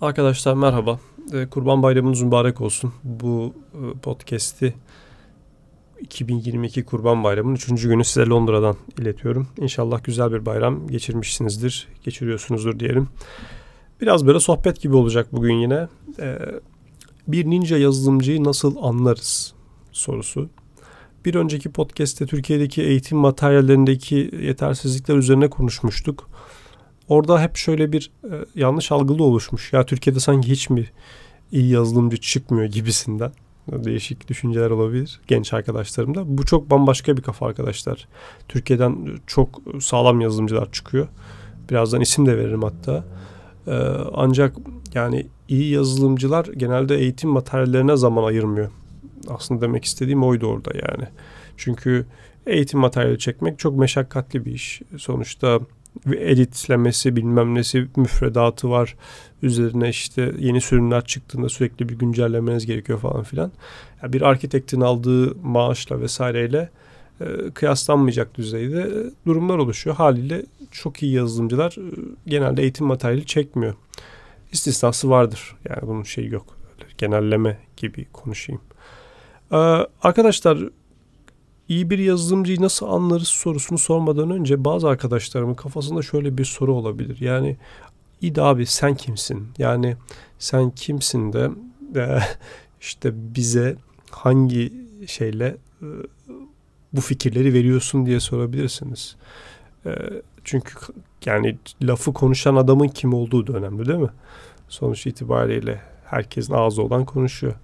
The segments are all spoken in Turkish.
Arkadaşlar merhaba. Ee, Kurban Bayramınız mübarek olsun. Bu e, podcast'i 2022 Kurban Bayramı'nın 3. günü size Londra'dan iletiyorum. İnşallah güzel bir bayram geçirmişsinizdir, geçiriyorsunuzdur diyelim. Biraz böyle sohbet gibi olacak bugün yine. Ee, bir ninja yazılımcıyı nasıl anlarız sorusu. Bir önceki podcast'te Türkiye'deki eğitim materyallerindeki yetersizlikler üzerine konuşmuştuk. Orada hep şöyle bir e, yanlış algılı oluşmuş. Ya Türkiye'de sanki hiç mi iyi yazılımcı çıkmıyor gibisinden. Değişik düşünceler olabilir genç arkadaşlarımda. Bu çok bambaşka bir kafa arkadaşlar. Türkiye'den çok sağlam yazılımcılar çıkıyor. Birazdan isim de veririm hatta. Ee, ancak yani iyi yazılımcılar genelde eğitim materyallerine zaman ayırmıyor. Aslında demek istediğim oydu orada yani. Çünkü eğitim materyali çekmek çok meşakkatli bir iş. Sonuçta editlemesi bilmem nesi müfredatı var. Üzerine işte yeni sürümler çıktığında sürekli bir güncellemeniz gerekiyor falan filan. Yani bir arkitektin aldığı maaşla vesaireyle e, kıyaslanmayacak düzeyde e, durumlar oluşuyor. Haliyle çok iyi yazılımcılar e, genelde eğitim materyali çekmiyor. İstisnası vardır. Yani bunun şeyi yok. Genelleme gibi konuşayım. Ee, arkadaşlar iyi bir yazılımcıyı nasıl anlarız sorusunu sormadan önce bazı arkadaşlarımın kafasında şöyle bir soru olabilir. Yani İyi abi sen kimsin? Yani sen kimsin de e, işte bize hangi şeyle e, bu fikirleri veriyorsun diye sorabilirsiniz. E, çünkü yani lafı konuşan adamın kim olduğu da önemli değil mi? Sonuç itibariyle herkesin ağzı olan konuşuyor.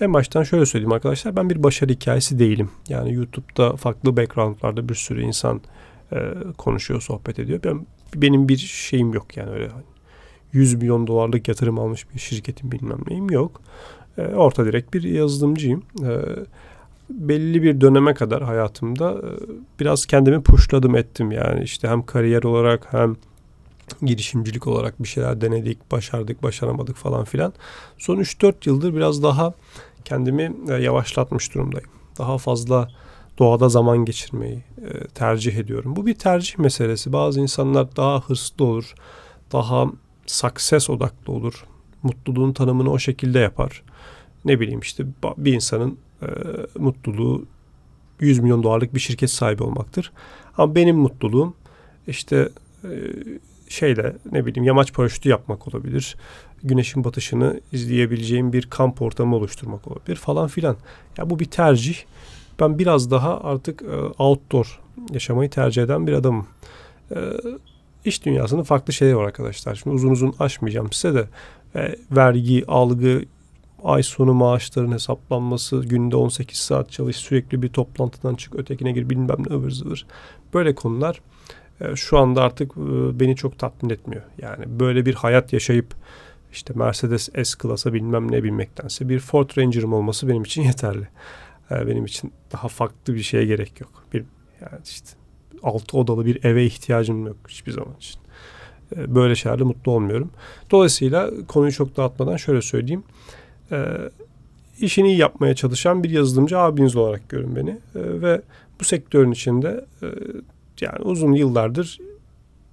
En baştan şöyle söyleyeyim arkadaşlar ben bir başarı hikayesi değilim. Yani YouTube'da farklı backgroundlarda bir sürü insan e, konuşuyor, sohbet ediyor. Ben benim bir şeyim yok yani öyle 100 milyon dolarlık yatırım almış bir şirketin bilmem neyim yok. E, orta direkt bir yazılımcıyım. E, belli bir döneme kadar hayatımda e, biraz kendimi pushladım ettim yani işte hem kariyer olarak hem girişimcilik olarak bir şeyler denedik, başardık, başaramadık falan filan. Son 3-4 yıldır biraz daha kendimi e, yavaşlatmış durumdayım. Daha fazla doğada zaman geçirmeyi e, tercih ediyorum. Bu bir tercih meselesi. Bazı insanlar daha hırslı olur, daha success odaklı olur. Mutluluğun tanımını o şekilde yapar. Ne bileyim işte bir insanın e, mutluluğu 100 milyon dolarlık bir şirket sahibi olmaktır. Ama benim mutluluğum işte şeyle ne bileyim yamaç paraşütü yapmak olabilir. Güneşin batışını izleyebileceğim bir kamp ortamı oluşturmak olabilir falan filan. Ya bu bir tercih. Ben biraz daha artık e, outdoor yaşamayı tercih eden bir adamım. E, iş dünyasının farklı şeyleri var arkadaşlar. Şimdi uzun uzun açmayacağım size de e, vergi, algı, ay sonu maaşların hesaplanması, günde 18 saat çalış, sürekli bir toplantıdan çık, ötekine gir, bilmem ne ıvır zıvır. Böyle konular şu anda artık e, beni çok tatmin etmiyor. Yani böyle bir hayat yaşayıp işte Mercedes S-Class'a bilmem ne binmektense bir Ford Ranger'ım olması benim için yeterli. E, benim için daha farklı bir şeye gerek yok. Bir yani işte altı odalı bir eve ihtiyacım yok hiçbir zaman için. Ee, böyle şeylerle mutlu olmuyorum. Dolayısıyla konuyu çok dağıtmadan şöyle söyleyeyim. İşini iyi yapmaya çalışan bir yazılımcı abiniz olarak görün beni. Ve bu sektörün içinde e, yani uzun yıllardır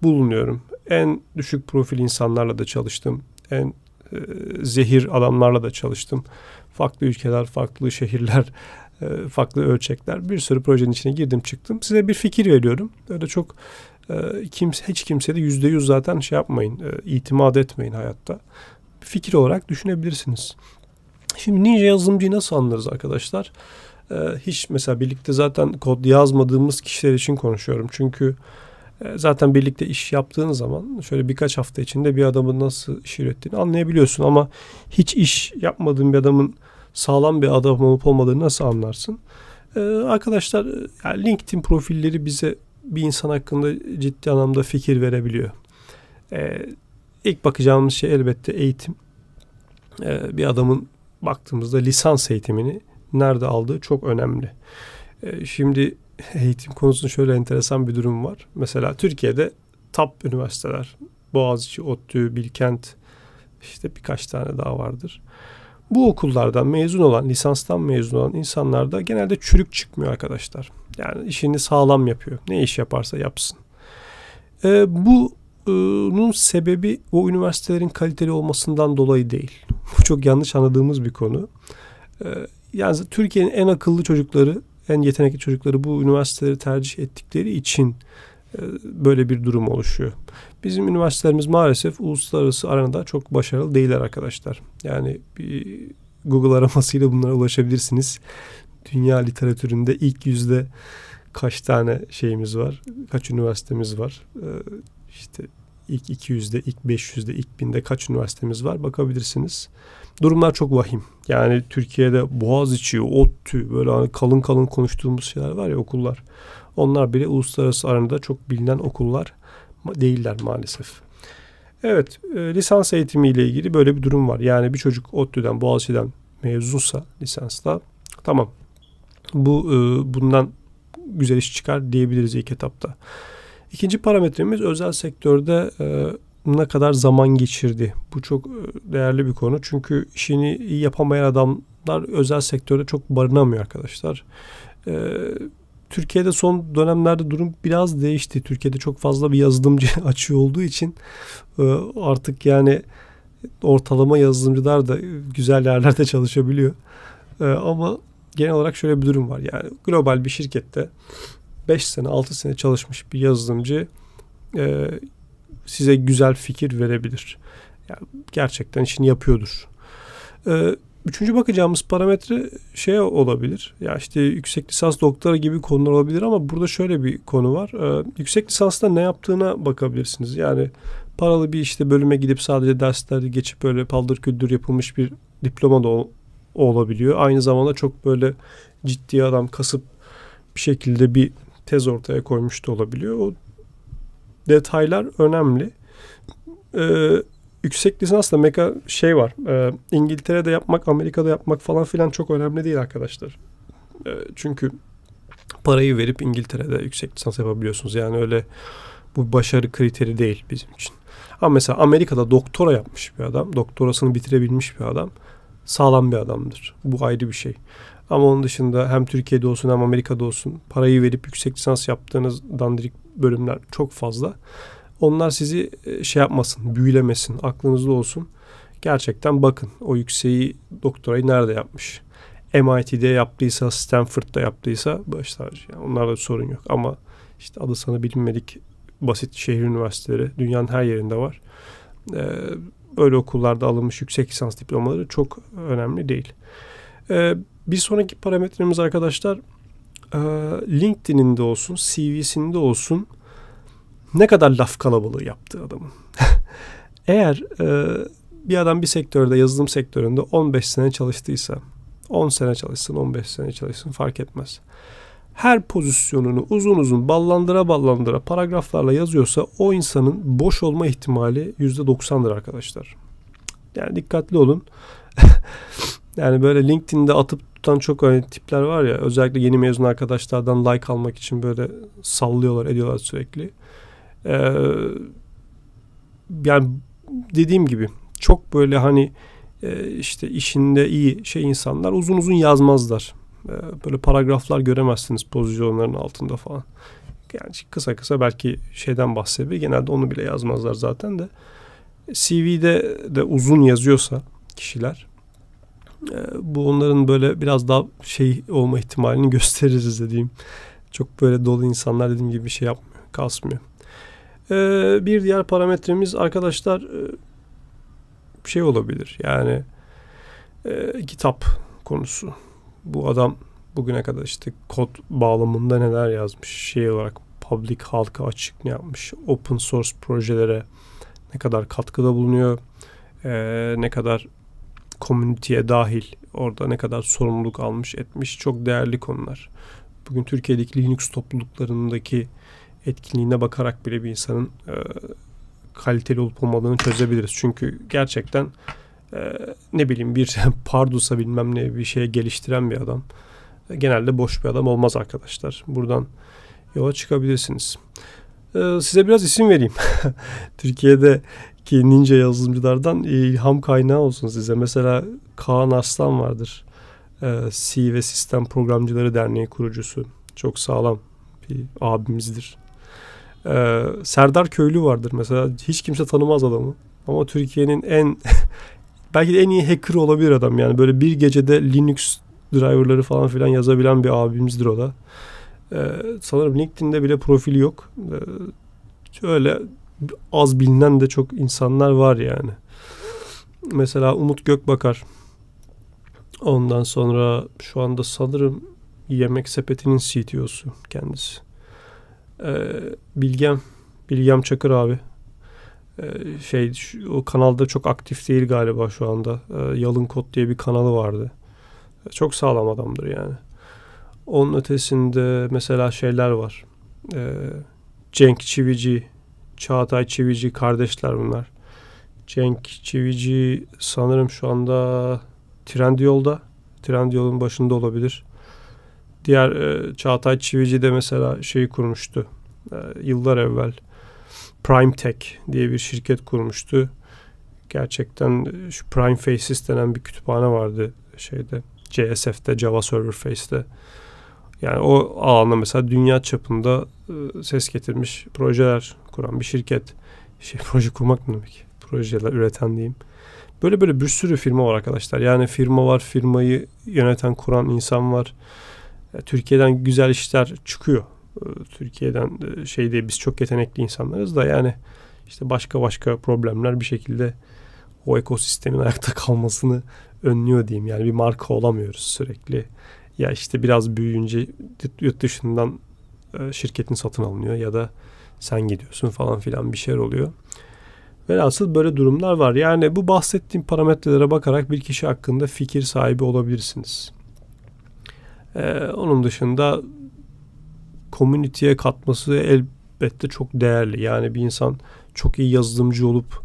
bulunuyorum. En düşük profil insanlarla da çalıştım. En e, zehir adamlarla da çalıştım. Farklı ülkeler, farklı şehirler, e, farklı ölçekler. Bir sürü projenin içine girdim çıktım. Size bir fikir veriyorum. Öyle çok e, kimse, hiç kimse de yüzde yüz zaten şey yapmayın. E, itimat etmeyin hayatta. Fikir olarak düşünebilirsiniz. Şimdi Ninja yazılımcıyı nasıl anlarız arkadaşlar? Hiç mesela birlikte zaten kod yazmadığımız kişiler için konuşuyorum. Çünkü zaten birlikte iş yaptığın zaman şöyle birkaç hafta içinde bir adamın nasıl iş ürettiğini anlayabiliyorsun. Ama hiç iş yapmadığın bir adamın sağlam bir adam olup olmadığını nasıl anlarsın? Ee, arkadaşlar yani LinkedIn profilleri bize bir insan hakkında ciddi anlamda fikir verebiliyor. Ee, ilk bakacağımız şey elbette eğitim. Ee, bir adamın baktığımızda lisans eğitimini nerede aldığı çok önemli. Ee, şimdi eğitim konusunda şöyle enteresan bir durum var. Mesela Türkiye'de top üniversiteler Boğaziçi, ODTÜ, Bilkent işte birkaç tane daha vardır. Bu okullardan mezun olan, lisanstan mezun olan insanlarda genelde çürük çıkmıyor arkadaşlar. Yani işini sağlam yapıyor. Ne iş yaparsa yapsın. Bu bunun sebebi o üniversitelerin kaliteli olmasından dolayı değil. Bu çok yanlış anladığımız bir konu. Ee, yani Türkiye'nin en akıllı çocukları, en yetenekli çocukları bu üniversiteleri tercih ettikleri için e, böyle bir durum oluşuyor. Bizim üniversitelerimiz maalesef uluslararası arenada çok başarılı değiller arkadaşlar. Yani bir Google aramasıyla bunlara ulaşabilirsiniz. Dünya literatüründe ilk yüzde kaç tane şeyimiz var, kaç üniversitemiz var. Ee, işte ilk 200'de, ilk 500'de, ilk 1000'de kaç üniversitemiz var bakabilirsiniz. Durumlar çok vahim. Yani Türkiye'de Boğaziçi, ODTÜ böyle hani kalın kalın konuştuğumuz şeyler var ya okullar. Onlar bile uluslararası arenada çok bilinen okullar değiller maalesef. Evet, e, lisans eğitimi ile ilgili böyle bir durum var. Yani bir çocuk ODTÜ'den, Boğaziçi'den mezunsa lisansta tamam. Bu e, bundan güzel iş çıkar diyebiliriz ilk etapta. İkinci parametremiz özel sektörde e, ne kadar zaman geçirdi. Bu çok e, değerli bir konu. Çünkü işini iyi yapamayan adamlar özel sektörde çok barınamıyor arkadaşlar. E, Türkiye'de son dönemlerde durum biraz değişti. Türkiye'de çok fazla bir yazılımcı açığı olduğu için e, artık yani ortalama yazılımcılar da güzel yerlerde çalışabiliyor. E, ama genel olarak şöyle bir durum var. Yani global bir şirkette 5 sene 6 sene çalışmış bir yazılımcı e, size güzel fikir verebilir. Yani gerçekten işini yapıyordur. E, üçüncü bakacağımız parametre şey olabilir. Ya işte yüksek lisans doktora gibi konular olabilir ama burada şöyle bir konu var. E, yüksek lisansta ne yaptığına bakabilirsiniz. Yani paralı bir işte bölüme gidip sadece dersleri geçip böyle paldır küldür yapılmış bir diploma da olabiliyor. Aynı zamanda çok böyle ciddi adam kasıp bir şekilde bir tez ortaya koymuş da olabiliyor. O detaylar önemli. Ee, yüksek lisansla meka şey var. E, İngiltere'de yapmak, Amerika'da yapmak falan filan çok önemli değil arkadaşlar. E, çünkü parayı verip İngiltere'de yüksek lisans yapabiliyorsunuz. Yani öyle bu başarı kriteri değil bizim için. Ama mesela Amerika'da doktora yapmış bir adam, doktorasını bitirebilmiş bir adam sağlam bir adamdır. Bu ayrı bir şey. Ama onun dışında hem Türkiye'de olsun hem Amerika'da olsun parayı verip yüksek lisans yaptığınız dandirik bölümler çok fazla. Onlar sizi e, şey yapmasın, büyülemesin, aklınızda olsun. Gerçekten bakın o yükseği doktorayı nerede yapmış? MIT'de yaptıysa, Stanford'da yaptıysa baş Yani onlarda sorun yok. Ama işte adı sana bilinmedik basit şehir üniversiteleri dünyanın her yerinde var. Ee, böyle okullarda alınmış yüksek lisans diplomaları çok önemli değil. Bir sonraki parametremiz arkadaşlar e, LinkedIn'inde olsun, CV'sinde olsun ne kadar laf kalabalığı yaptığı adamın. Eğer e, bir adam bir sektörde, yazılım sektöründe 15 sene çalıştıysa, 10 sene çalışsın, 15 sene çalışsın fark etmez. Her pozisyonunu uzun uzun ballandıra ballandıra paragraflarla yazıyorsa o insanın boş olma ihtimali %90'dır arkadaşlar. Yani dikkatli olun. yani böyle LinkedIn'de atıp tutan çok öyle tipler var ya özellikle yeni mezun arkadaşlardan like almak için böyle sallıyorlar ediyorlar sürekli. Ee, yani dediğim gibi çok böyle hani e, işte işinde iyi şey insanlar uzun uzun yazmazlar. Ee, böyle paragraflar göremezsiniz pozisyonların altında falan. Yani kısa kısa belki şeyden bahsedebilir. Genelde onu bile yazmazlar zaten de. CV'de de uzun yazıyorsa kişiler bu onların böyle biraz daha şey olma ihtimalini gösteririz dediğim. Çok böyle dolu insanlar dediğim gibi bir şey yapmıyor, kasmıyor. Ee, bir diğer parametremiz arkadaşlar e, şey olabilir. Yani e, kitap konusu. Bu adam bugüne kadar işte kod bağlamında neler yazmış, şey olarak public halka açık ne yapmış, open source projelere ne kadar katkıda bulunuyor, e, ne kadar komüniteye dahil, orada ne kadar sorumluluk almış etmiş çok değerli konular. Bugün Türkiye'deki Linux topluluklarındaki etkinliğine bakarak bile bir insanın e, kaliteli olup olmadığını çözebiliriz. Çünkü gerçekten e, ne bileyim bir Pardus'a bilmem ne bir şeye geliştiren bir adam e, genelde boş bir adam olmaz arkadaşlar. Buradan yola çıkabilirsiniz. E, size biraz isim vereyim. Türkiye'deki ninja yazılımcılardan ilham kaynağı olsun size. Mesela Kaan Arslan vardır. E, C ve Sistem Programcıları Derneği kurucusu. Çok sağlam bir abimizdir. Ee, Serdar Köylü vardır mesela. Hiç kimse tanımaz adamı. Ama Türkiye'nin en belki de en iyi hacker olabilir adam yani. Böyle bir gecede Linux driverları falan filan yazabilen bir abimizdir o da. Ee, sanırım LinkedIn'de bile profili yok. Ee, öyle az bilinen de çok insanlar var yani. Mesela Umut Gökbakar. Ondan sonra şu anda sanırım Yemek Sepeti'nin CTO'su kendisi. Ee, Bilgem, Bilgem Çakır abi. Ee, şey o kanalda çok aktif değil galiba şu anda. Ee, Yalın Kod diye bir kanalı vardı. Ee, çok sağlam adamdır yani. Onun ötesinde mesela şeyler var. Ee, Cenk Çivici, Çağatay Çivici kardeşler bunlar. Cenk Çivici sanırım şu anda Trendyol'da. Trendyol'un başında olabilir. Diğer e, Çağatay Çivici de mesela şeyi kurmuştu. E, yıllar evvel Prime Tech diye bir şirket kurmuştu. Gerçekten şu Prime Faces denen bir kütüphane vardı şeyde CSF'de Java Server Face'te. Yani o alanda mesela dünya çapında e, ses getirmiş projeler kuran bir şirket. Şey proje kurmak ne demek? Projeler üreten diyeyim. Böyle böyle bir sürü firma var arkadaşlar. Yani firma var, firmayı yöneten, kuran insan var. E, Türkiye'den güzel işler çıkıyor. E, Türkiye'den şey diye biz çok yetenekli insanlarız da yani işte başka başka problemler bir şekilde o ekosistemin ayakta kalmasını önlüyor diyeyim. Yani bir marka olamıyoruz sürekli. Ya işte biraz büyüyünce yurt dışından şirketin satın alınıyor ya da sen gidiyorsun falan filan bir şeyler oluyor. Velhasıl böyle durumlar var. Yani bu bahsettiğim parametrelere bakarak bir kişi hakkında fikir sahibi olabilirsiniz. Ee, onun dışında komüniteye katması elbette çok değerli. Yani bir insan çok iyi yazılımcı olup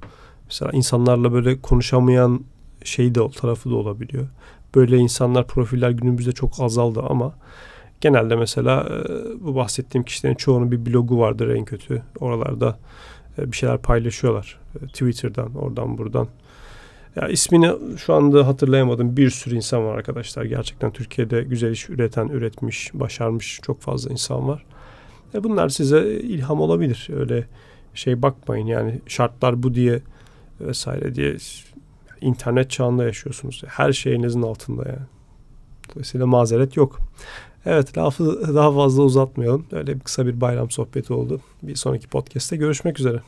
mesela insanlarla böyle konuşamayan şey de tarafı da olabiliyor. Böyle insanlar profiller günümüzde çok azaldı ama genelde mesela e, bu bahsettiğim kişilerin çoğunun bir blogu vardır en kötü. Oralarda e, bir şeyler paylaşıyorlar. E, Twitter'dan, oradan buradan. Ya ismini şu anda hatırlayamadım. Bir sürü insan var arkadaşlar. Gerçekten Türkiye'de güzel iş üreten, üretmiş, başarmış çok fazla insan var. E bunlar size ilham olabilir. Öyle şey bakmayın yani şartlar bu diye vesaire diye internet çağında yaşıyorsunuz. Her şeyinizin altında yani. Dolayısıyla mazeret yok. Evet lafı daha fazla uzatmayalım. Öyle kısa bir bayram sohbeti oldu. Bir sonraki podcast'te görüşmek üzere.